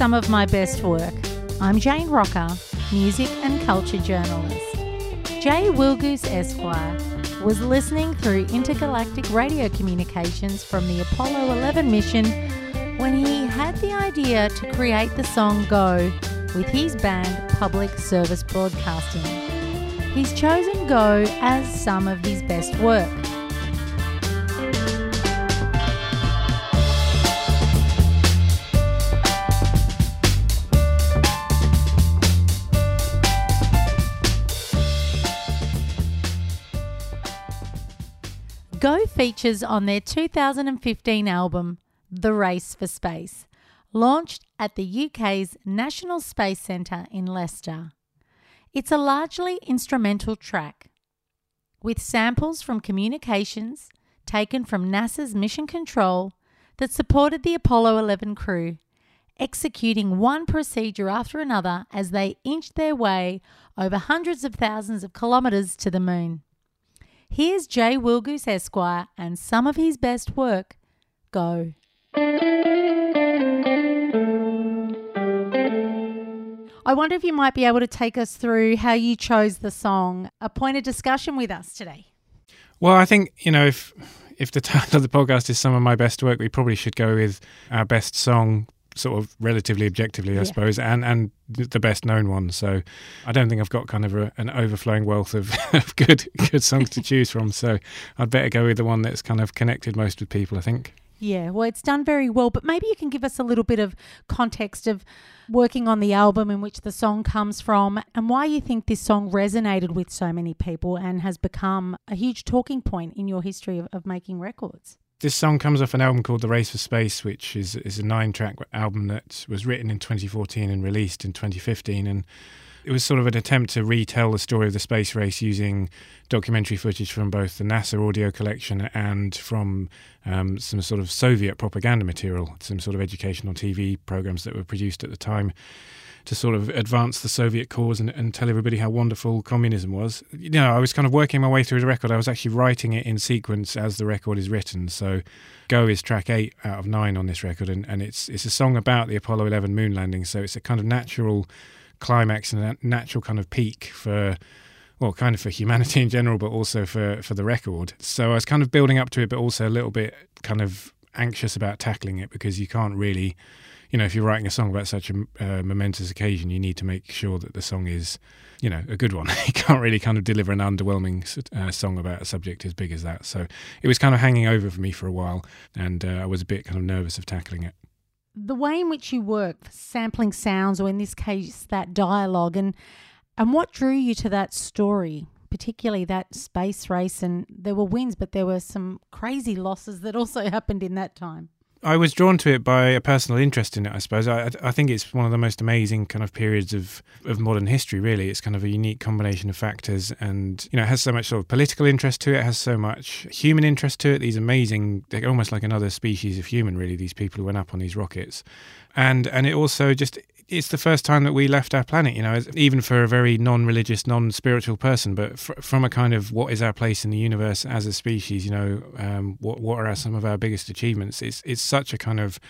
some of my best work. I'm Jane Rocca, music and culture journalist. Jay Willgoose Esquire was listening through intergalactic radio communications from the Apollo 11 mission when he had the idea to create the song Go with his band Public Service Broadcasting. He's chosen Go as some of his best work. Go features on their 2015 album, The Race for Space, launched at the UK's National Space Centre in Leicester. It's a largely instrumental track, with samples from communications taken from NASA's mission control that supported the Apollo 11 crew, executing one procedure after another as they inched their way over hundreds of thousands of kilometres to the moon. Here's Jay Willgoose Esquire and some of his best work. Go. I wonder if you might be able to take us through how you chose the song, a point of discussion with us today. Well, I think, you know, if if the title of the podcast is some of my best work, we probably should go with our best song sort of relatively objectively, I yeah. suppose, and and the best known one. So I don't think I've got kind of a, an overflowing wealth of, of good good songs to choose from. So I'd better go with the one that's kind of connected most with people. I think. Yeah, well, it's done very well, but maybe you can give us a little bit of context of working on the album in which the song comes from and why you think this song resonated with so many people and has become a huge talking point in your history of, of making records this song comes off an album called The Race for Space, which is is a nine track album that was written in 2014 and released in 2015. And it was sort of an attempt to retell the story of the space race using documentary footage from both the NASA audio collection and from um, some sort of Soviet propaganda material, some sort of educational TV programs that were produced at the time to sort of advance the Soviet cause and, and, tell everybody how wonderful communism was. You know, I was kind of working my way through the record. I was actually writing it in sequence as the record is written. So, Go is track eight out of nine on this record, and, and it's it's a song about the Apollo 11 moon landing. So it's a kind of natural climax and a natural kind of peak for well, kind of for humanity in general, but also for, for the record. So I was kind of building up to it, but also a little bit kind of anxious about tackling it because you can't really you know, if you're writing a song about such a uh, momentous occasion, you need to make sure that the song is, you know, a good one. you can't really kind of deliver an underwhelming uh, song about a subject as big as that. So it was kind of hanging over for me for a while, and uh, I was a bit kind of nervous of tackling it. The way in which you work, sampling sounds, or in this case, that dialogue, and and what drew you to that story? particularly that space race and there were wins but there were some crazy losses that also happened in that time I was drawn to it by a personal interest in it. I suppose I, I think it's one of the most amazing kind of periods of, of modern history. Really, it's kind of a unique combination of factors, and you know, it has so much sort of political interest to it. it has so much human interest to it. These amazing, they're almost like another species of human. Really, these people who went up on these rockets, and and it also just it's the first time that we left our planet, you know, even for a very non religious, non spiritual person, but fr- from a kind of what is our place in the universe as a species, you know, um, what, what are some of our biggest achievements? It's, it's such a kind of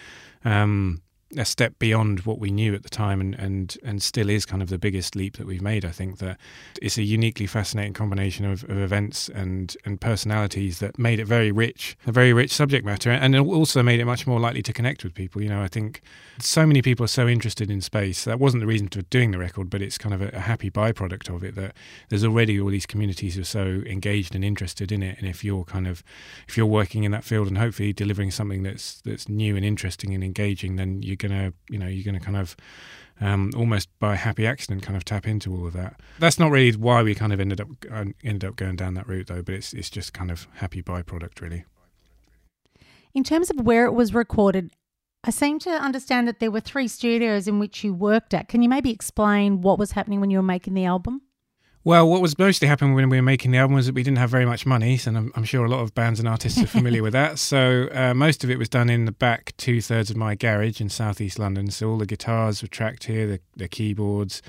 um, a step beyond what we knew at the time and, and, and still is kind of the biggest leap that we've made. I think that it's a uniquely fascinating combination of, of events and, and personalities that made it very rich, a very rich subject matter, and it also made it much more likely to connect with people. You know, I think so many people are so interested in space. That wasn't the reason for doing the record, but it's kind of a, a happy byproduct of it that there's already all these communities who are so engaged and interested in it. And if you're kind of, if you're working in that field and hopefully delivering something that's, that's new and interesting and engaging, then you gonna you know you're gonna kind of um, almost by happy accident kind of tap into all of that. That's not really why we kind of ended up uh, ended up going down that route though, but it's it's just kind of happy byproduct really. In terms of where it was recorded, I seem to understand that there were three studios in which you worked at. Can you maybe explain what was happening when you were making the album? Well, what was mostly happening when we were making the album was that we didn't have very much money, and I'm, I'm sure a lot of bands and artists are familiar with that. So uh, most of it was done in the back two thirds of my garage in southeast London. So all the guitars were tracked here, the, the keyboards,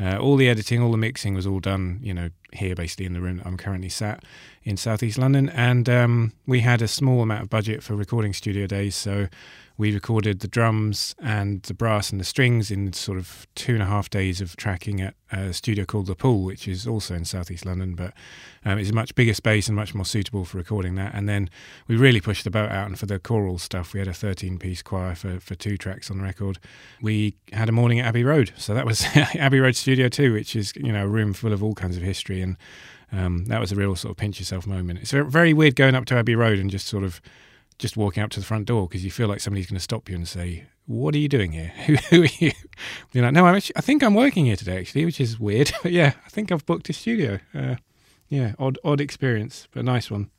Uh, all the editing, all the mixing was all done, you know, here basically in the room I'm currently sat in southeast London. And um, we had a small amount of budget for recording studio days, so we recorded the drums and the brass and the strings in sort of two and a half days of tracking at a studio called The Pool, which is also in southeast London, but um, it's a much bigger space and much more suitable for recording that. And then we really pushed the boat out, and for the choral stuff, we had a 13 piece choir for, for two tracks on the record. We had a morning at Abbey Road, so that was Abbey Road Studio 2, which is you know a room full of all kinds of history and. Um, that was a real sort of pinch yourself moment. It's very weird going up to Abbey Road and just sort of just walking up to the front door because you feel like somebody's going to stop you and say, "What are you doing here? Who, are you?" You're like, "No, I'm actually, I think I'm working here today, actually," which is weird. but yeah, I think I've booked a studio. Uh, yeah, odd, odd experience, but a nice one.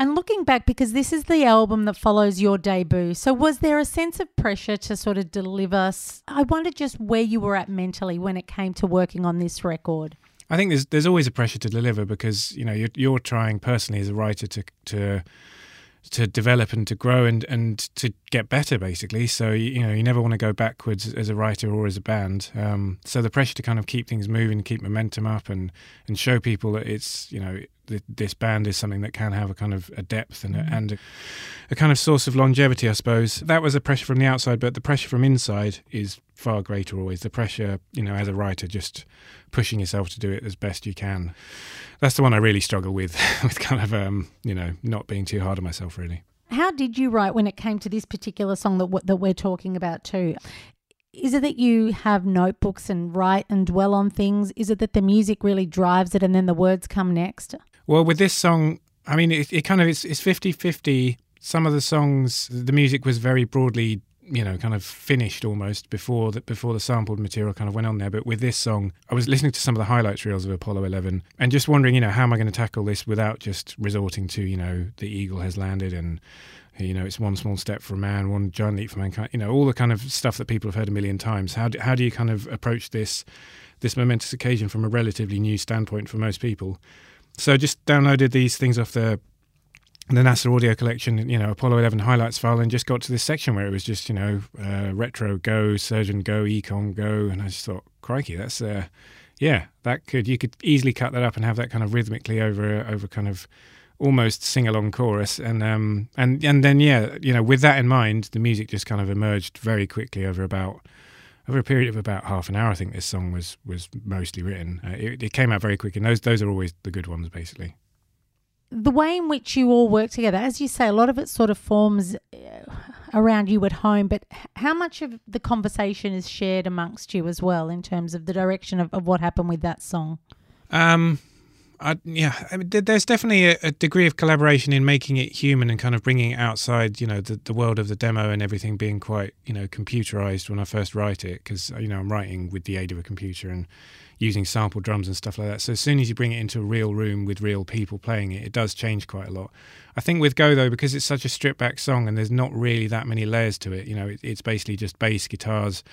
And looking back, because this is the album that follows your debut, so was there a sense of pressure to sort of deliver? I wonder just where you were at mentally when it came to working on this record. I think there's there's always a pressure to deliver because you know you're, you're trying personally as a writer to to to develop and to grow and, and to get better basically. So you know you never want to go backwards as a writer or as a band. Um, so the pressure to kind of keep things moving keep momentum up and and show people that it's you know this band is something that can have a kind of a depth and a, mm-hmm. and a, a kind of source of longevity, I suppose. That was a pressure from the outside, but the pressure from inside is far greater always. The pressure, you know, as a writer, just pushing yourself to do it as best you can. That's the one I really struggle with, with kind of, um, you know, not being too hard on myself, really. How did you write when it came to this particular song that that we're talking about too? Is it that you have notebooks and write and dwell on things? Is it that the music really drives it and then the words come next? Well, with this song, I mean, it, it kind of it's, it's 50-50. Some of the songs, the music was very broadly, you know, kind of finished almost before the, before the sampled material kind of went on there. But with this song, I was listening to some of the highlights reels of Apollo 11 and just wondering, you know, how am I going to tackle this without just resorting to, you know, the eagle has landed and you know, it's one small step for a man, one giant leap for mankind. You know, all the kind of stuff that people have heard a million times. How do, how do you kind of approach this this momentous occasion from a relatively new standpoint for most people? So just downloaded these things off the the NASA audio collection, you know, Apollo 11 highlights file, and just got to this section where it was just, you know, uh, retro go, surgeon go, EECOM go, and I just thought, crikey, that's uh, yeah, that could you could easily cut that up and have that kind of rhythmically over over kind of almost sing along chorus, and um and and then yeah, you know, with that in mind, the music just kind of emerged very quickly over about over a period of about half an hour, I think this song was was mostly written. Uh, it, it, came out very quick, and those those are always the good ones, basically. The way in which you all work together, as you say, a lot of it sort of forms uh, around you at home. But how much of the conversation is shared amongst you as well, in terms of the direction of, of what happened with that song? Um, I, yeah, I mean, there's definitely a, a, degree of collaboration in making it human and kind of bringing it outside, you know, the, the world of the demo and everything being quite, you know, computerized when I first write it because, you know, I'm writing with the aid of a computer and using sample drums and stuff like that. So as soon as you bring it into a real room with real people playing it, it does change quite a lot. I think with Go though, because it's such a stripped back song and there's not really that many layers to it, you know, it, it's basically just bass, guitars,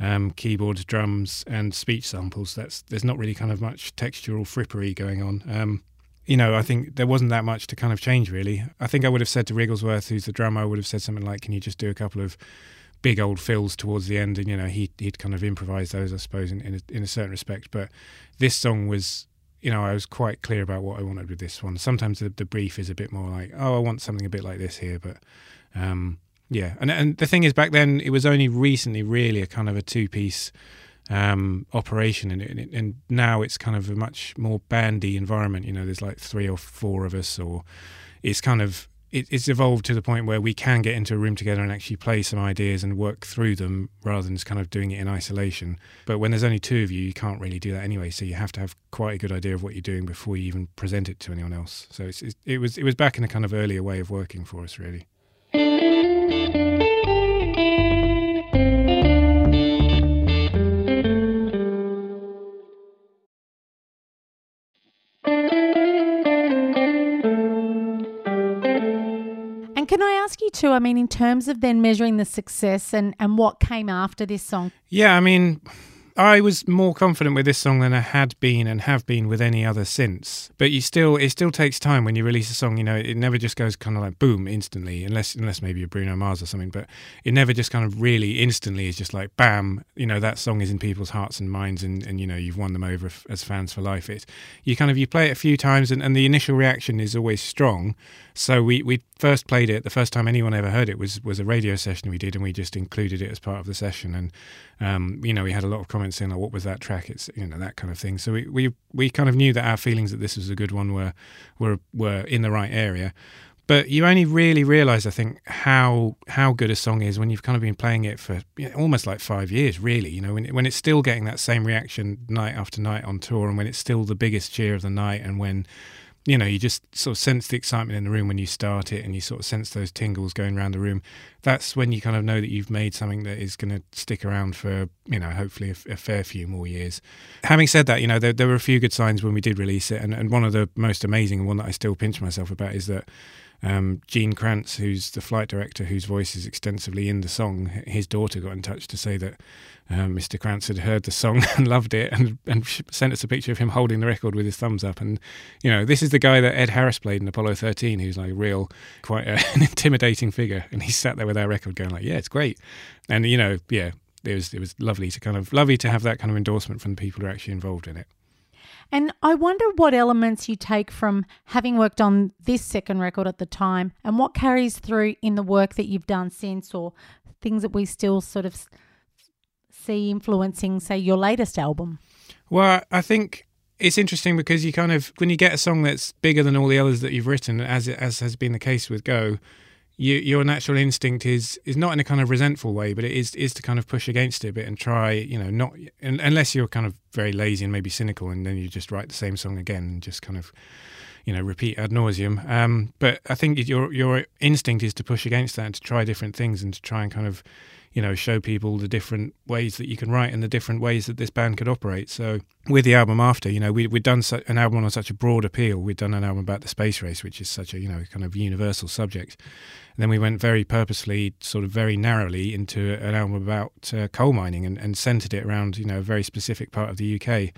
um, keyboards, drums, and speech samples. That's there's not really kind of much textural frippery going on. Um, you know, I think there wasn't that much to kind of change really. I think I would have said to Wrigglesworth, who's the drummer, I would have said something like, "Can you just do a couple of big old fills towards the end?" And you know, he he'd kind of improvise those, I suppose, in in a, in a certain respect. But this song was you know, I was quite clear about what I wanted with this one. Sometimes the, the brief is a bit more like, oh, I want something a bit like this here, but um, yeah, and and the thing is, back then it was only recently really a kind of a two piece um, operation, and, and now it's kind of a much more bandy environment. You know, there's like three or four of us, or it's kind of it, it's evolved to the point where we can get into a room together and actually play some ideas and work through them rather than just kind of doing it in isolation. But when there's only two of you, you can't really do that anyway. So you have to have quite a good idea of what you're doing before you even present it to anyone else. So it's, it, it was it was back in a kind of earlier way of working for us, really. Too? I mean, in terms of then measuring the success and, and what came after this song? Yeah, I mean, I was more confident with this song than I had been and have been with any other since. But you still, it still takes time when you release a song. You know, it never just goes kind of like boom instantly, unless unless maybe you're Bruno Mars or something. But it never just kind of really instantly is just like bam. You know, that song is in people's hearts and minds, and, and you know you've won them over as fans for life. It you kind of you play it a few times, and, and the initial reaction is always strong. So we we first played it. The first time anyone ever heard it was was a radio session we did, and we just included it as part of the session. And um, you know, we had a lot of comments saying, like, "What was that track?" It's you know that kind of thing. So we, we we kind of knew that our feelings that this was a good one were were were in the right area. But you only really realise, I think, how how good a song is when you've kind of been playing it for you know, almost like five years, really. You know, when when it's still getting that same reaction night after night on tour, and when it's still the biggest cheer of the night, and when you know, you just sort of sense the excitement in the room when you start it and you sort of sense those tingles going around the room. That's when you kind of know that you've made something that is going to stick around for, you know, hopefully a, a, fair few more years. Having said that, you know, there, there were a few good signs when we did release it. And, and one of the most amazing, one that I still pinch myself about is that um, Gene Kranz, who's the flight director whose voice is extensively in the song, his daughter got in touch to say that um, Mr. Kranz had heard the song and loved it and, and sent us a picture of him holding the record with his thumbs up. And, you know, this is the guy that Ed Harris played in Apollo 13, who's like a real, quite a, an intimidating figure. And he sat there with our record going like, yeah, it's great. And, you know, yeah, it was, it was lovely to kind of, lovely to have that kind of endorsement from the people who are actually involved in it. And I wonder what elements you take from having worked on this second record at the time and what carries through in the work that you've done since or things that we still sort of see influencing, say, your latest album? Well, I think it's interesting because you kind of, when you get a song that's bigger than all the others that you've written, as, as has been the case with Go, you, your natural instinct is is not in a kind of resentful way, but it is is to kind of push against it a bit and try, you know, not unless you're kind of very lazy and maybe cynical, and then you just write the same song again and just kind of, you know, repeat ad nauseum. Um, but I think your your instinct is to push against that and to try different things and to try and kind of you know, show people the different ways that you can write and the different ways that this band could operate. So with the album after, you know, we, we'd done an album on such a broad appeal. We'd done an album about the space race, which is such a, you know, kind of universal subject. Then we went very purposely, sort of very narrowly into an album about uh, coal mining and, and centered it around, you know, a very specific part of the UK.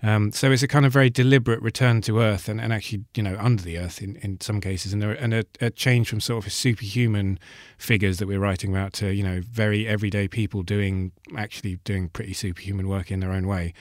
Um, so it's a kind of very deliberate return to Earth and, and actually, you know, under the Earth in, in some cases, and, there, and a, a, change from sort of superhuman figures that we're writing about to, you know, very everyday people doing actually doing pretty superhuman work in their own way.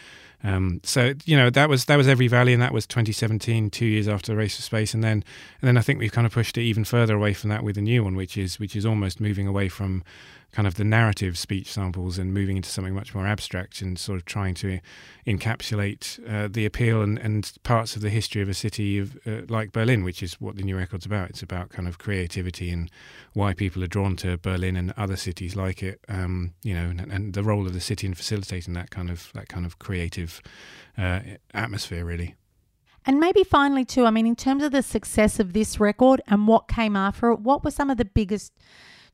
Um, so you know that was that was Every Valley, and that was 2017, two years after the Race for Space, and then and then I think we've kind of pushed it even further away from that with a new one, which is which is almost moving away from kind of the narrative speech samples and moving into something much more abstract and sort of trying to encapsulate uh, the appeal and, and parts of the history of a city of, uh, like Berlin, which is what the new record's about. It's about kind of creativity and why people are drawn to Berlin and other cities like it. Um, you know, and, and, the role of the city in facilitating that kind of that kind of creative uh, atmosphere, really. And maybe finally, too, I mean, in terms of the success of this record and what came after it, what were some of the biggest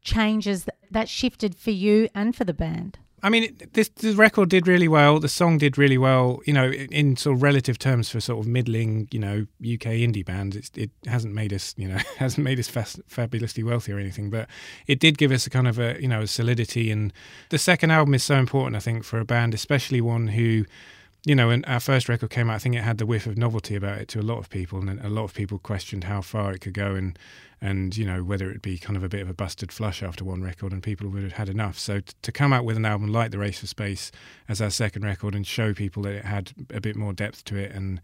changes that, shifted for you and for the band? I mean, this the record did really well. The song did really well. You know, in sort of relative terms for sort of middling, you know, UK indie bands, it's, it hasn't made us, you know, hasn't made us fast, fabulously wealthy or anything. But it did give us a kind of a, you know, a solidity. And the second album is so important, I think, for a band, especially one who you know, when our first record came out, I think it had the whiff of novelty about it to a lot of people, and a lot of people questioned how far it could go, and and you know whether it'd be kind of a bit of a busted flush after one record, and people would have had enough. So t- to come out with an album like The Race for Space as our second record and show people that it had a bit more depth to it, and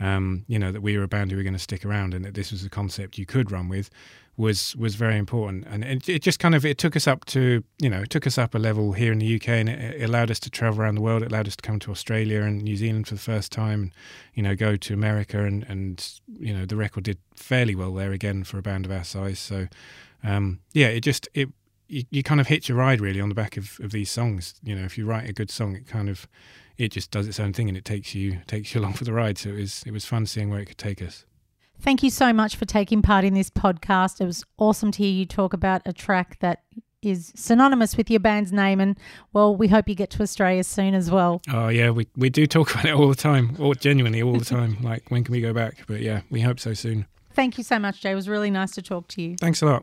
um, you know that we were a band who were going to stick around, and that this was a concept you could run with, was was very important, and it, it, just kind of it took us up to you know it took us up a level here in the UK, and it, it, allowed us to travel around the world. It allowed us to come to Australia and New Zealand for the first time, and you know, go to America, and and you know the record did fairly well there again for a band of our size. So um, yeah, it just it you, you kind of hitch your ride really on the back of, of these songs. You know, if you write a good song, it kind of it just does its own thing and it takes you takes you along for the ride. So it was it was fun seeing where it could take us. Thank you so much for taking part in this podcast. It was awesome to hear you talk about a track that is synonymous with your band's name and well we hope you get to australia soon as well oh yeah we, we do talk about it all the time or genuinely all the time like when can we go back but yeah we hope so soon thank you so much jay it was really nice to talk to you thanks a lot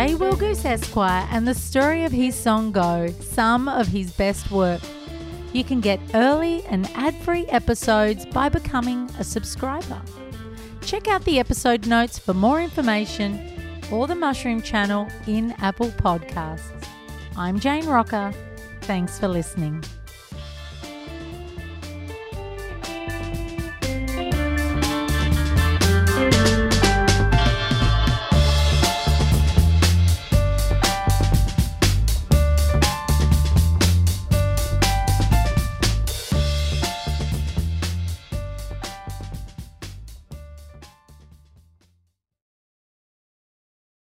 Jay Willgoose Esquire and the story of his song Go, some of his best work. You can get early and ad free episodes by becoming a subscriber. Check out the episode notes for more information or the Mushroom Channel in Apple Podcasts. I'm Jane Rocca. Thanks for listening.